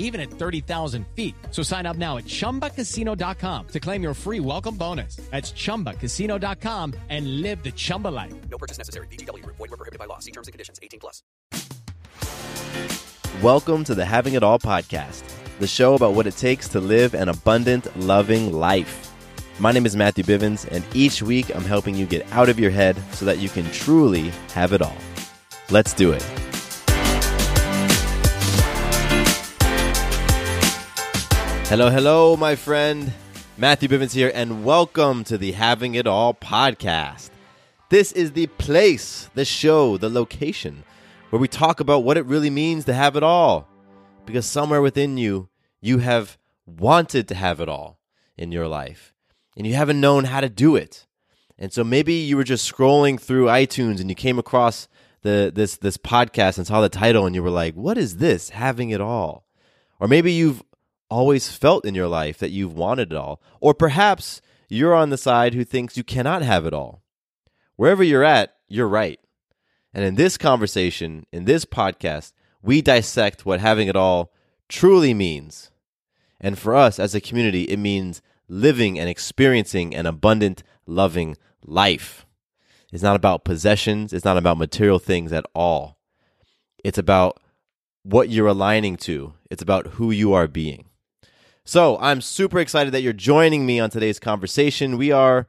even at 30,000 feet. So sign up now at ChumbaCasino.com to claim your free welcome bonus. That's ChumbaCasino.com and live the Chumba life. No purchase necessary. VGW. Void were prohibited by law. See terms and conditions. 18 plus. Welcome to the Having It All podcast, the show about what it takes to live an abundant, loving life. My name is Matthew Bivens, and each week I'm helping you get out of your head so that you can truly have it all. Let's do it. Hello, hello, my friend. Matthew Bivens here, and welcome to the Having It All podcast. This is the place, the show, the location where we talk about what it really means to have it all. Because somewhere within you, you have wanted to have it all in your life, and you haven't known how to do it. And so maybe you were just scrolling through iTunes and you came across the this this podcast and saw the title and you were like, "What is this? Having it all?" Or maybe you've always felt in your life that you've wanted it all. Or perhaps you're on the side who thinks you cannot have it all. Wherever you're at, you're right. And in this conversation, in this podcast, we dissect what having it all truly means. And for us as a community, it means living and experiencing an abundant, loving life. It's not about possessions, it's not about material things at all. It's about what you're aligning to, it's about who you are being. So I'm super excited that you're joining me on today's conversation. We are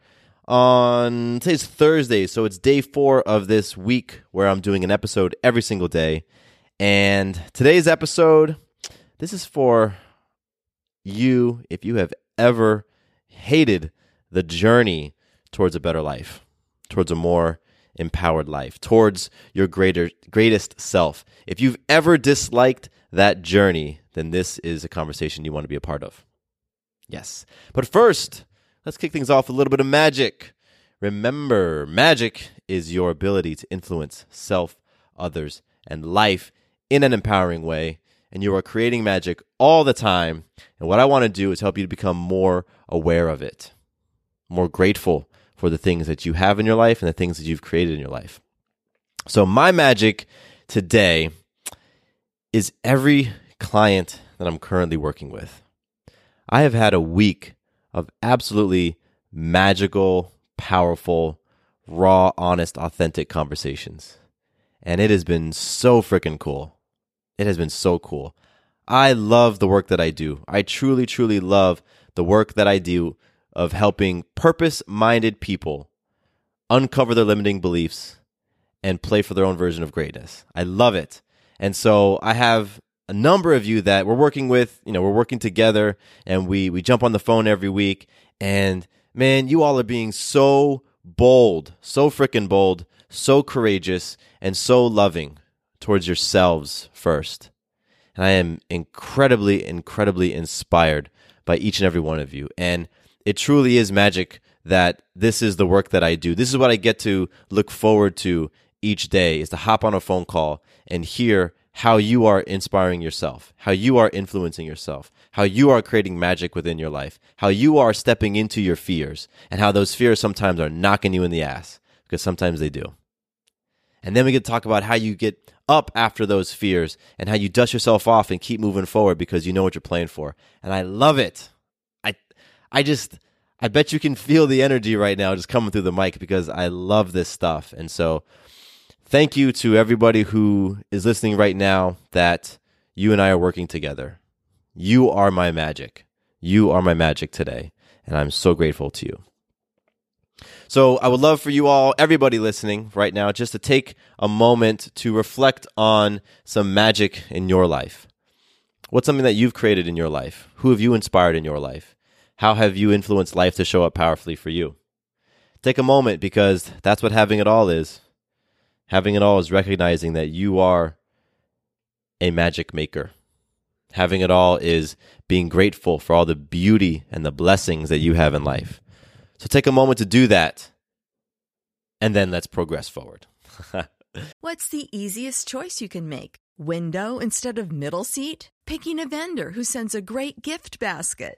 on today's Thursday, so it's day four of this week where I'm doing an episode every single day. And today's episode, this is for you if you have ever hated the journey towards a better life, towards a more empowered life, towards your greater greatest self. If you've ever disliked that journey, then this is a conversation you want to be a part of. Yes. But first, let's kick things off with a little bit of magic. Remember, magic is your ability to influence self, others, and life in an empowering way. And you are creating magic all the time. And what I want to do is help you to become more aware of it, more grateful for the things that you have in your life and the things that you've created in your life. So, my magic today is every client that I'm currently working with. I have had a week of absolutely magical, powerful, raw, honest, authentic conversations. And it has been so freaking cool. It has been so cool. I love the work that I do. I truly, truly love the work that I do of helping purpose minded people uncover their limiting beliefs and play for their own version of greatness. I love it. And so I have a number of you that we're working with, you know, we're working together and we we jump on the phone every week and man, you all are being so bold, so freaking bold, so courageous and so loving towards yourselves first. And I am incredibly incredibly inspired by each and every one of you. And it truly is magic that this is the work that I do. This is what I get to look forward to each day is to hop on a phone call and hear how you are inspiring yourself, how you are influencing yourself, how you are creating magic within your life, how you are stepping into your fears, and how those fears sometimes are knocking you in the ass, because sometimes they do. And then we get to talk about how you get up after those fears and how you dust yourself off and keep moving forward because you know what you're playing for. And I love it. I just I bet you can feel the energy right now just coming through the mic because I love this stuff. And so thank you to everybody who is listening right now that you and I are working together. You are my magic. You are my magic today. And I'm so grateful to you. So I would love for you all, everybody listening right now, just to take a moment to reflect on some magic in your life. What's something that you've created in your life? Who have you inspired in your life? How have you influenced life to show up powerfully for you? Take a moment because that's what having it all is. Having it all is recognizing that you are a magic maker. Having it all is being grateful for all the beauty and the blessings that you have in life. So take a moment to do that, and then let's progress forward. What's the easiest choice you can make? Window instead of middle seat? Picking a vendor who sends a great gift basket?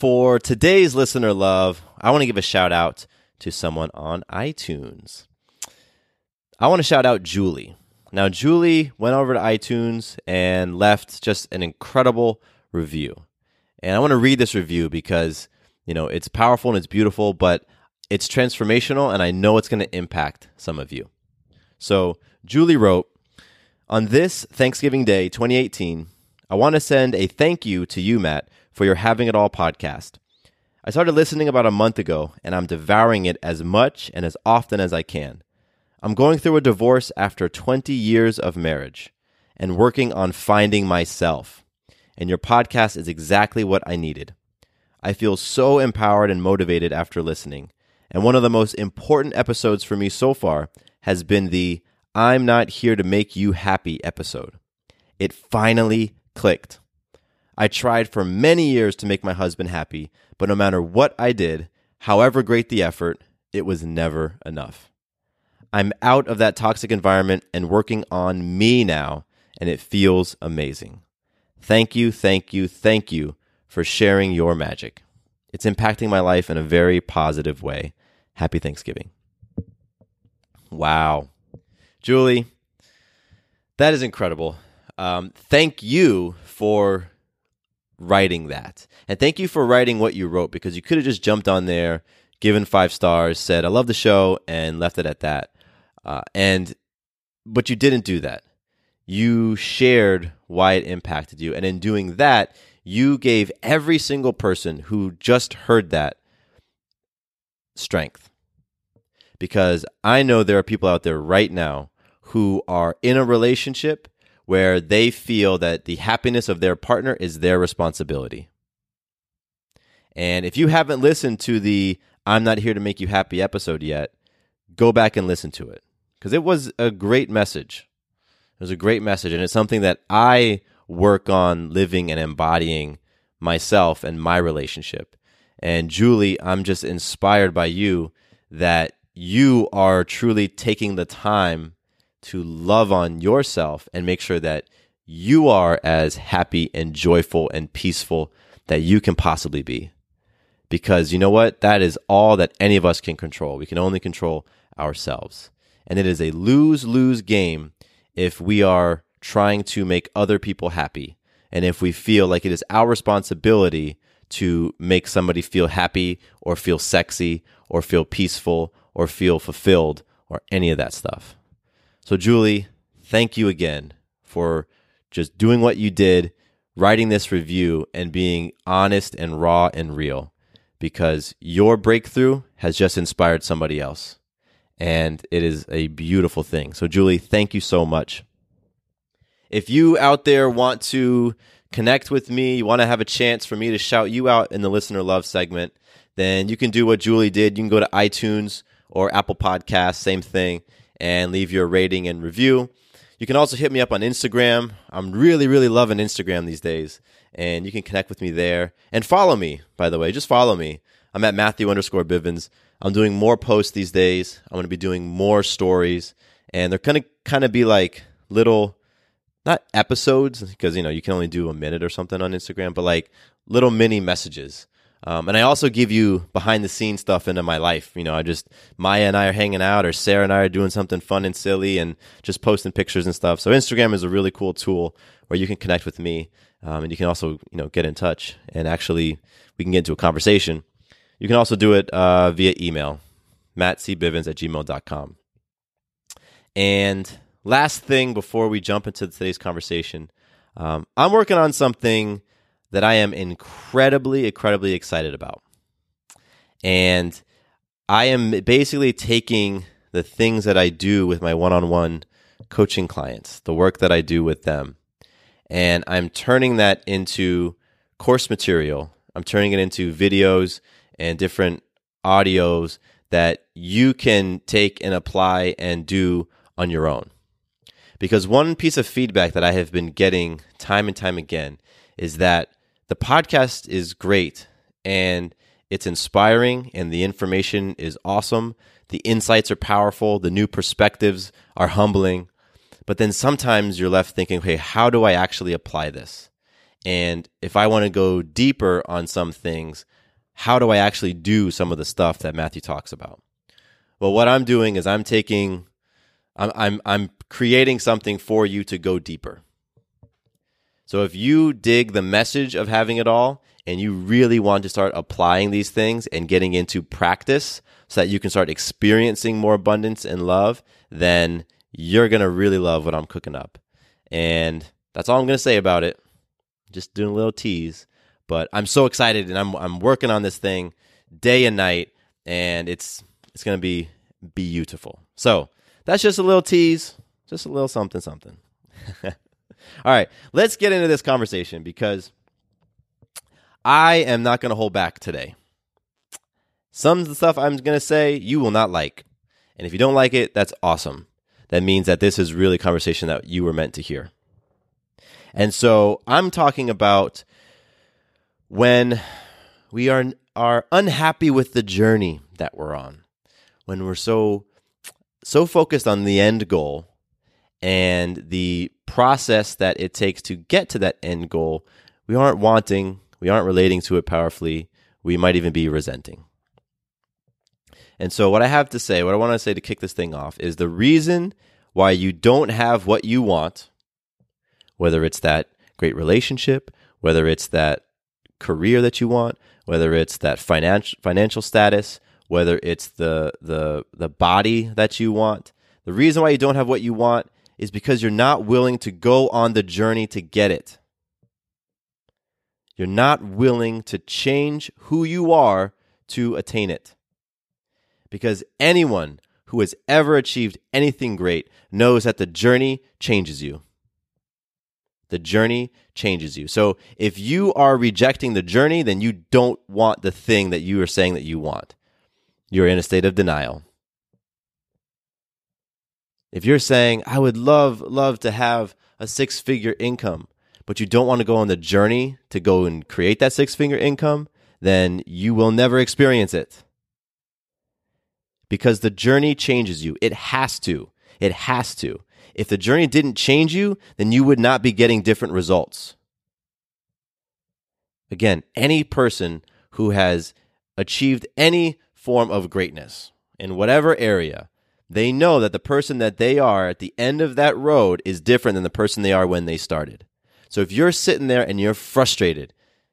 For today's listener love, I want to give a shout out to someone on iTunes. I want to shout out Julie. Now, Julie went over to iTunes and left just an incredible review. And I want to read this review because, you know, it's powerful and it's beautiful, but it's transformational and I know it's going to impact some of you. So, Julie wrote, On this Thanksgiving Day 2018, I want to send a thank you to you, Matt, for your Having It All podcast. I started listening about a month ago, and I'm devouring it as much and as often as I can. I'm going through a divorce after 20 years of marriage and working on finding myself. And your podcast is exactly what I needed. I feel so empowered and motivated after listening. And one of the most important episodes for me so far has been the I'm not here to make you happy episode. It finally clicked. I tried for many years to make my husband happy, but no matter what I did, however great the effort, it was never enough. I'm out of that toxic environment and working on me now, and it feels amazing. Thank you, thank you, thank you for sharing your magic. It's impacting my life in a very positive way. Happy Thanksgiving. Wow. Julie, that is incredible. Um, thank you for writing that. And thank you for writing what you wrote because you could have just jumped on there, given five stars, said, I love the show, and left it at that. Uh, and, but you didn't do that. You shared why it impacted you. And in doing that, you gave every single person who just heard that strength. Because I know there are people out there right now who are in a relationship where they feel that the happiness of their partner is their responsibility. And if you haven't listened to the I'm Not Here to Make You Happy episode yet, go back and listen to it because it was a great message. It was a great message, and it's something that I work on living and embodying myself and my relationship. And Julie, I'm just inspired by you that you are truly taking the time to love on yourself and make sure that you are as happy and joyful and peaceful that you can possibly be. Because you know what? That is all that any of us can control. We can only control ourselves. And it is a lose lose game if we are trying to make other people happy. And if we feel like it is our responsibility to make somebody feel happy or feel sexy or feel peaceful or feel fulfilled or any of that stuff. So, Julie, thank you again for just doing what you did, writing this review, and being honest and raw and real because your breakthrough has just inspired somebody else. And it is a beautiful thing. So, Julie, thank you so much. If you out there want to connect with me, you want to have a chance for me to shout you out in the listener love segment, then you can do what Julie did. You can go to iTunes or Apple Podcasts, same thing, and leave your rating and review. You can also hit me up on Instagram. I'm really, really loving Instagram these days. And you can connect with me there. And follow me, by the way. Just follow me. I'm at Matthew underscore Bivens. I'm doing more posts these days. I'm going to be doing more stories. And they're going to kind of be like little, not episodes, because, you know, you can only do a minute or something on Instagram, but like little mini messages um, and I also give you behind the scenes stuff into my life. You know, I just, Maya and I are hanging out, or Sarah and I are doing something fun and silly and just posting pictures and stuff. So Instagram is a really cool tool where you can connect with me. Um, and you can also, you know, get in touch and actually we can get into a conversation. You can also do it uh, via email, mattcbivens at gmail.com. And last thing before we jump into today's conversation, um, I'm working on something that I am incredibly, incredibly excited about. And I am basically taking the things that I do with my one on one coaching clients, the work that I do with them, and I'm turning that into course material. I'm turning it into videos and different audios that you can take and apply and do on your own. Because one piece of feedback that I have been getting time and time again is that the podcast is great and it's inspiring and the information is awesome. The insights are powerful, the new perspectives are humbling. But then sometimes you're left thinking, okay, how do I actually apply this? And if I want to go deeper on some things, how do I actually do some of the stuff that Matthew talks about? Well, what I'm doing is I'm taking, I'm, I'm, I'm creating something for you to go deeper. So if you dig the message of having it all and you really want to start applying these things and getting into practice so that you can start experiencing more abundance and love, then you're going to really love what I'm cooking up. And that's all I'm going to say about it. Just doing a little tease, but I'm so excited and I'm I'm working on this thing day and night and it's it's going to be beautiful. So, that's just a little tease, just a little something something. All right, let's get into this conversation because I am not going to hold back today. Some of the stuff I'm going to say you will not like. And if you don't like it, that's awesome. That means that this is really a conversation that you were meant to hear. And so I'm talking about when we are are unhappy with the journey that we're on. When we're so so focused on the end goal and the process that it takes to get to that end goal, we aren't wanting, we aren't relating to it powerfully, we might even be resenting. And so, what I have to say, what I want to say to kick this thing off is the reason why you don't have what you want, whether it's that great relationship, whether it's that career that you want, whether it's that financial financial status, whether it's the the the body that you want. The reason why you don't have what you want is because you're not willing to go on the journey to get it. You're not willing to change who you are to attain it. Because anyone who has ever achieved anything great knows that the journey changes you. The journey changes you. So if you are rejecting the journey, then you don't want the thing that you are saying that you want. You're in a state of denial. If you're saying, I would love, love to have a six figure income, but you don't want to go on the journey to go and create that six figure income, then you will never experience it. Because the journey changes you. It has to. It has to. If the journey didn't change you, then you would not be getting different results. Again, any person who has achieved any form of greatness in whatever area they know that the person that they are at the end of that road is different than the person they are when they started. So if you're sitting there and you're frustrated,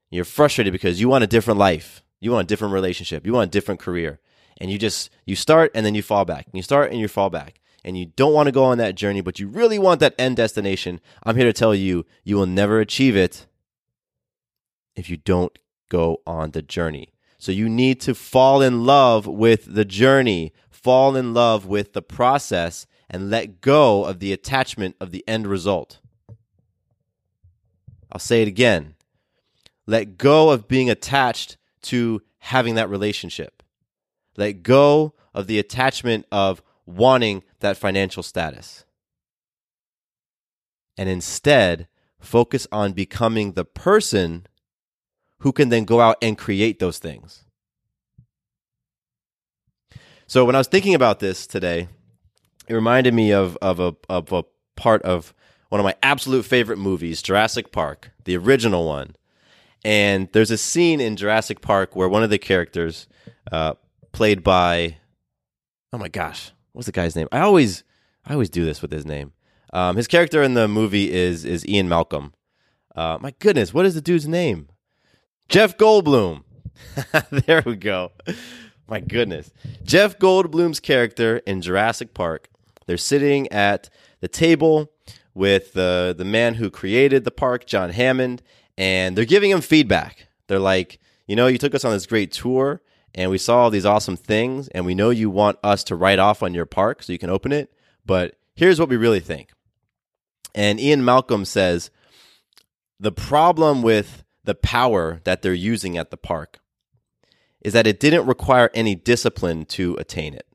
you're frustrated because you want a different life, you want a different relationship, you want a different career, and you just you start and then you fall back, and you start and you fall back, and you don't want to go on that journey, but you really want that end destination, I'm here to tell you, you will never achieve it if you don't go on the journey. So you need to fall in love with the journey, fall in love with the process, and let go of the attachment of the end result. I'll say it again. Let go of being attached to having that relationship. Let go of the attachment of wanting that financial status. And instead, focus on becoming the person who can then go out and create those things. So when I was thinking about this today, it reminded me of of a of a part of one of my absolute favorite movies, Jurassic Park, the original one. And there's a scene in Jurassic Park where one of the characters, uh, played by, oh my gosh, what's the guy's name? I always I always do this with his name. Um, his character in the movie is is Ian Malcolm. Uh, my goodness, what is the dude's name? Jeff Goldblum. there we go. My goodness. Jeff Goldblum's character in Jurassic Park. They're sitting at the table with the the man who created the park, John Hammond, and they're giving him feedback. They're like, you know, you took us on this great tour and we saw all these awesome things and we know you want us to write off on your park so you can open it, but here's what we really think. And Ian Malcolm says the problem with the power that they're using at the park is that it didn't require any discipline to attain it.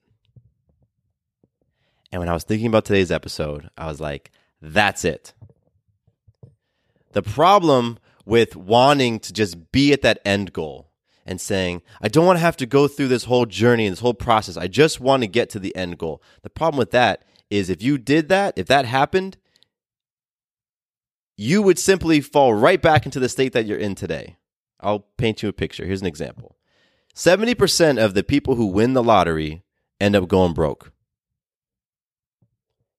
And when I was thinking about today's episode, I was like, that's it. The problem with wanting to just be at that end goal and saying, I don't want to have to go through this whole journey and this whole process. I just want to get to the end goal. The problem with that is if you did that, if that happened, you would simply fall right back into the state that you're in today. I'll paint you a picture. Here's an example 70% of the people who win the lottery end up going broke.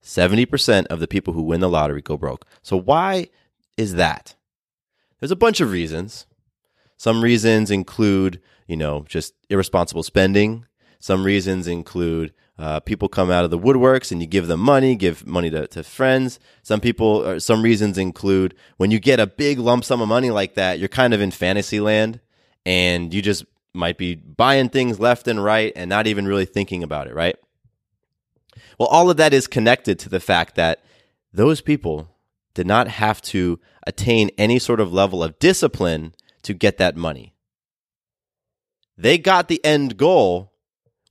70% of the people who win the lottery go broke. So, why is that? There's a bunch of reasons. Some reasons include, you know, just irresponsible spending. Some reasons include uh, people come out of the woodworks and you give them money, give money to, to friends. Some people, or some reasons include when you get a big lump sum of money like that, you're kind of in fantasy land and you just might be buying things left and right and not even really thinking about it, right? Well, all of that is connected to the fact that those people did not have to attain any sort of level of discipline to get that money. They got the end goal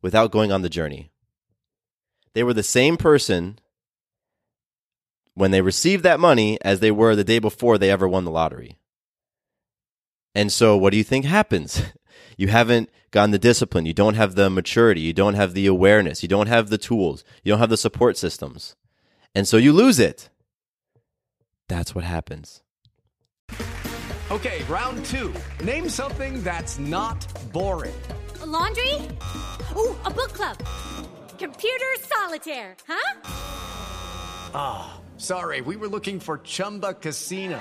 without going on the journey. They were the same person when they received that money as they were the day before they ever won the lottery. And so, what do you think happens? You haven't gotten the discipline. You don't have the maturity. You don't have the awareness. You don't have the tools. You don't have the support systems. And so you lose it. That's what happens. Okay, round two. Name something that's not boring. A laundry? Ooh, a book club. Computer solitaire, huh? Ah, oh, sorry, we were looking for Chumba Casino.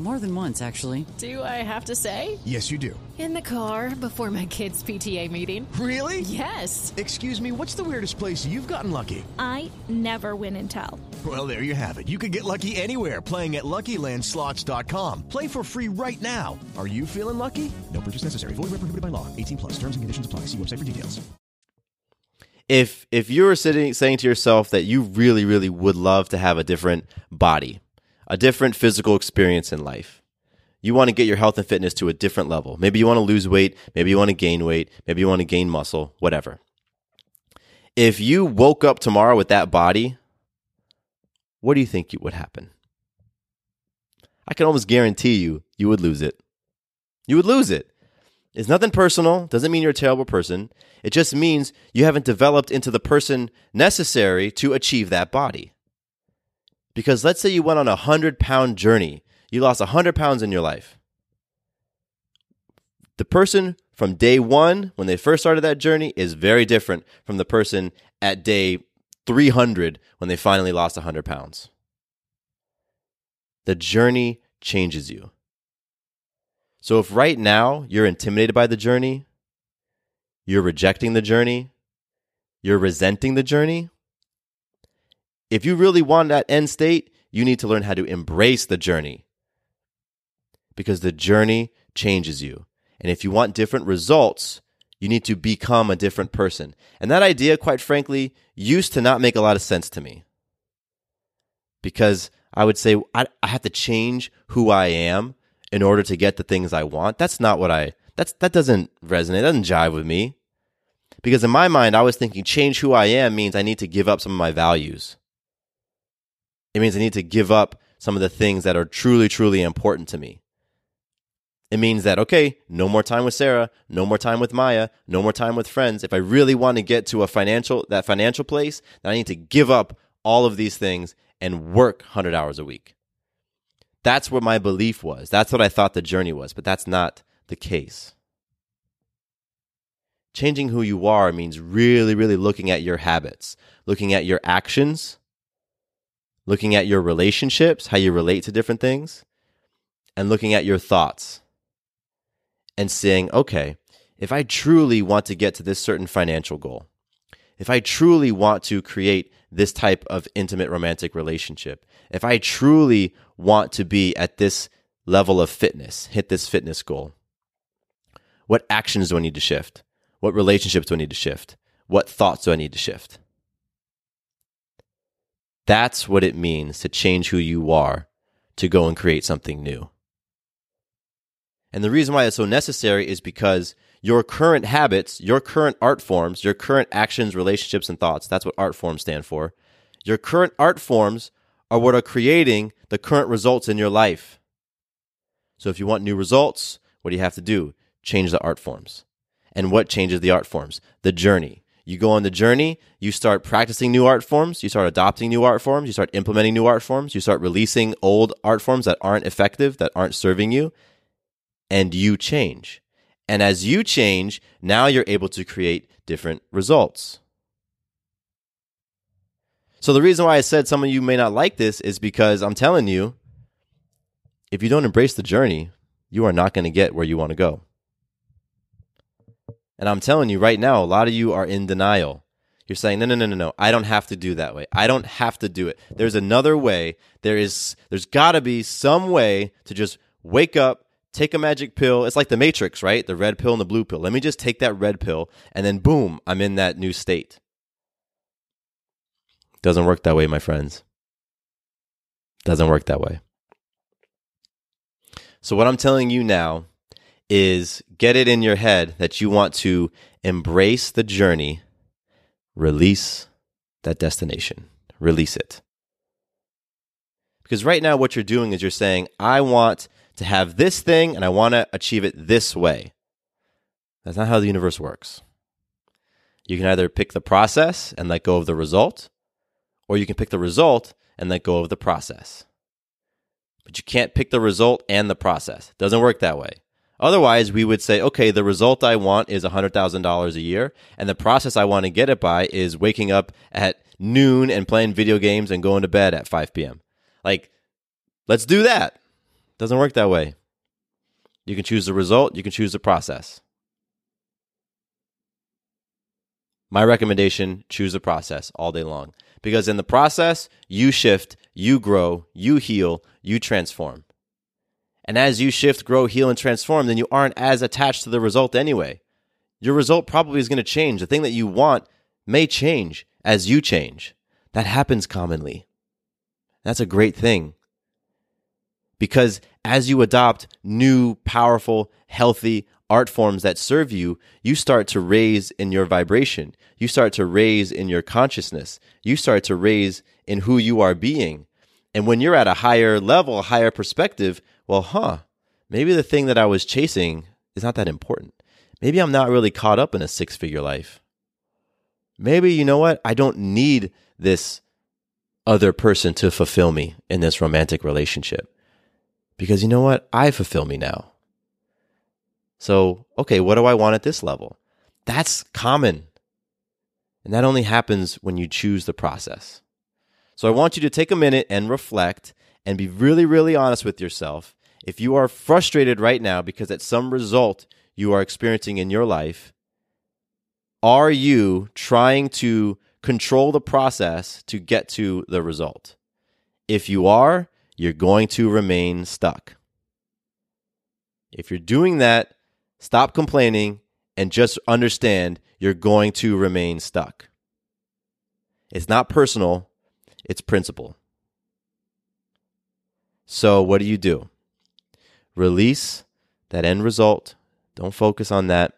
More than once, actually. Do I have to say? Yes, you do. In the car before my kids' PTA meeting. Really? Yes. Excuse me, what's the weirdest place you've gotten lucky? I never win and tell. Well, there you have it. You can get lucky anywhere playing at LuckyLandSlots.com. Play for free right now. Are you feeling lucky? No purchase necessary. Void where prohibited by law. 18 plus. Terms and conditions apply. See website for details. If if you were sitting saying to yourself that you really really would love to have a different body, a different physical experience in life, you want to get your health and fitness to a different level. Maybe you want to lose weight, maybe you want to gain weight, maybe you want to gain muscle, whatever. If you woke up tomorrow with that body, what do you think would happen? I can almost guarantee you, you would lose it. You would lose it. It's nothing personal, doesn't mean you're a terrible person. It just means you haven't developed into the person necessary to achieve that body. Because let's say you went on a 100 pound journey. you lost 100 pounds in your life. The person from day one, when they first started that journey, is very different from the person at day 300 when they finally lost 100 pounds. The journey changes you. So if right now you're intimidated by the journey, you're rejecting the journey, you're resenting the journey, if you really want that end state, you need to learn how to embrace the journey because the journey changes you. And if you want different results, you need to become a different person. And that idea, quite frankly, used to not make a lot of sense to me because I would say I, I have to change who I am in order to get the things I want. That's not what I, that's, that doesn't resonate, doesn't jive with me. Because in my mind, I was thinking change who I am means I need to give up some of my values. It means I need to give up some of the things that are truly, truly important to me. It means that, okay, no more time with Sarah, no more time with Maya, no more time with friends. If I really want to get to a financial, that financial place, then I need to give up all of these things and work 100 hours a week. That's what my belief was. That's what I thought the journey was, but that's not the case. Changing who you are means really, really looking at your habits, looking at your actions, looking at your relationships, how you relate to different things, and looking at your thoughts and saying, okay, if I truly want to get to this certain financial goal, if I truly want to create this type of intimate romantic relationship, if I truly want to be at this level of fitness, hit this fitness goal, what actions do I need to shift? What relationships do I need to shift? What thoughts do I need to shift? That's what it means to change who you are to go and create something new. And the reason why it's so necessary is because your current habits, your current art forms, your current actions, relationships, and thoughts that's what art forms stand for. Your current art forms are what are creating the current results in your life. So if you want new results, what do you have to do? Change the art forms. And what changes the art forms? The journey. You go on the journey, you start practicing new art forms, you start adopting new art forms, you start implementing new art forms, you start releasing old art forms that aren't effective, that aren't serving you, and you change. And as you change, now you're able to create different results. So the reason why I said some of you may not like this is because I'm telling you, if you don't embrace the journey, you are not going to get where you want to go. And I'm telling you right now, a lot of you are in denial. You're saying, no, no, no, no, no. I don't have to do that way. I don't have to do it. There's another way. There is, there's got to be some way to just wake up, take a magic pill. It's like the Matrix, right? The red pill and the blue pill. Let me just take that red pill, and then boom, I'm in that new state. Doesn't work that way, my friends. Doesn't work that way. So, what I'm telling you now is get it in your head that you want to embrace the journey, release that destination, release it. Because right now, what you're doing is you're saying, I want to have this thing and I want to achieve it this way. That's not how the universe works. You can either pick the process and let go of the result, or you can pick the result and let go of the process. But you can't pick the result and the process. It doesn't work that way. Otherwise, we would say, okay, the result I want is $100,000 a year, and the process I want to get it by is waking up at noon and playing video games and going to bed at 5 p.m. Like, let's do that. Doesn't work that way. You can choose the result, you can choose the process. My recommendation choose the process all day long because in the process, you shift, you grow, you heal, you transform. And as you shift, grow, heal, and transform, then you aren't as attached to the result anyway. Your result probably is going to change. The thing that you want may change as you change. That happens commonly. That's a great thing. Because as you adopt new, powerful, healthy art forms that serve you, you start to raise in your vibration. You start to raise in your consciousness. You start to raise in who you are being. And when you're at a higher level, a higher perspective, well, huh, maybe the thing that I was chasing is not that important. Maybe I'm not really caught up in a six figure life. Maybe, you know what? I don't need this other person to fulfill me in this romantic relationship. because you know what? I fulfill me now. So, okay, what do I want at this level? That's common. And that only happens when you choose the process. So I want you to take a minute and reflect and be really, really honest with yourself. If you are frustrated right now because at some result you are experiencing in your life, are you trying to control the process to get to the result? If you are, you're going to remain stuck. If you're doing that, stop complaining and just understand you're going to remain stuck. It's not personal, it's principle. So, what do you do? Release that end result. Don't focus on that.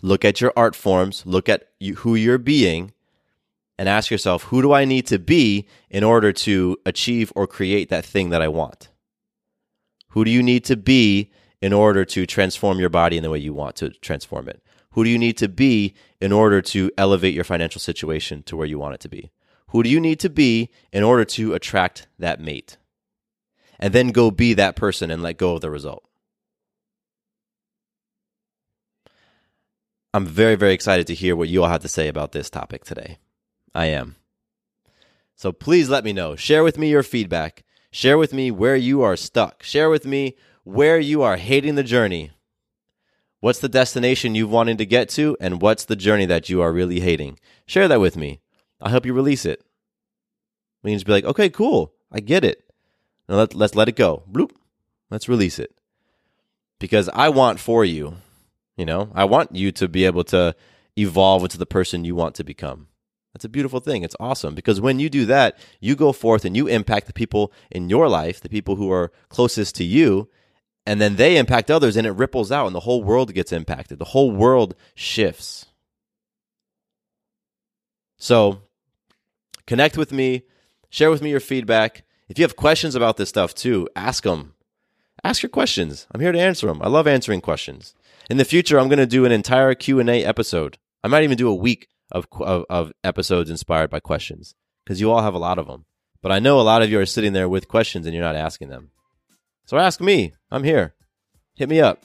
Look at your art forms, look at you, who you're being, and ask yourself, who do I need to be in order to achieve or create that thing that I want? Who do you need to be in order to transform your body in the way you want to transform it? Who do you need to be in order to elevate your financial situation to where you want it to be? Who do you need to be in order to attract that mate? And then go be that person and let go of the result. I'm very, very excited to hear what you all have to say about this topic today. I am. So please let me know. Share with me your feedback. Share with me where you are stuck. Share with me where you are hating the journey. What's the destination you've wanted to get to, and what's the journey that you are really hating? Share that with me. I'll help you release it. We can just be like, okay, cool. I get it. Let, let's let it go. Bloop. Let's release it. Because I want for you, you know, I want you to be able to evolve into the person you want to become. That's a beautiful thing. It's awesome because when you do that, you go forth and you impact the people in your life, the people who are closest to you, and then they impact others and it ripples out and the whole world gets impacted. The whole world shifts. So, connect with me, share with me your feedback. If you have questions about this stuff too, ask them. Ask your questions. I'm here to answer them. I love answering questions. In the future, I'm going to do an entire Q&A episode. I might even do a week of, of, of episodes inspired by questions because you all have a lot of them. But I know a lot of you are sitting there with questions and you're not asking them. So ask me. I'm here. Hit me up.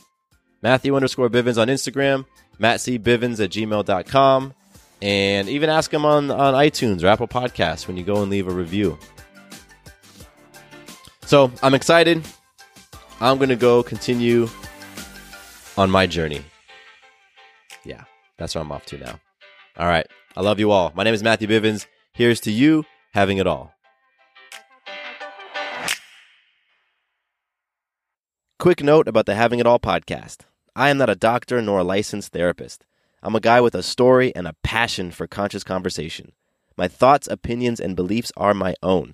Matthew underscore Bivens on Instagram, mattcbivens at gmail.com, and even ask him on, on iTunes or Apple Podcasts when you go and leave a review. So I'm excited. I'm going to go continue on my journey. Yeah, that's where I'm off to now. All right. I love you all. My name is Matthew Bivens. Here's to you having it all. Quick note about the Having It All podcast. I am not a doctor nor a licensed therapist. I'm a guy with a story and a passion for conscious conversation. My thoughts, opinions, and beliefs are my own.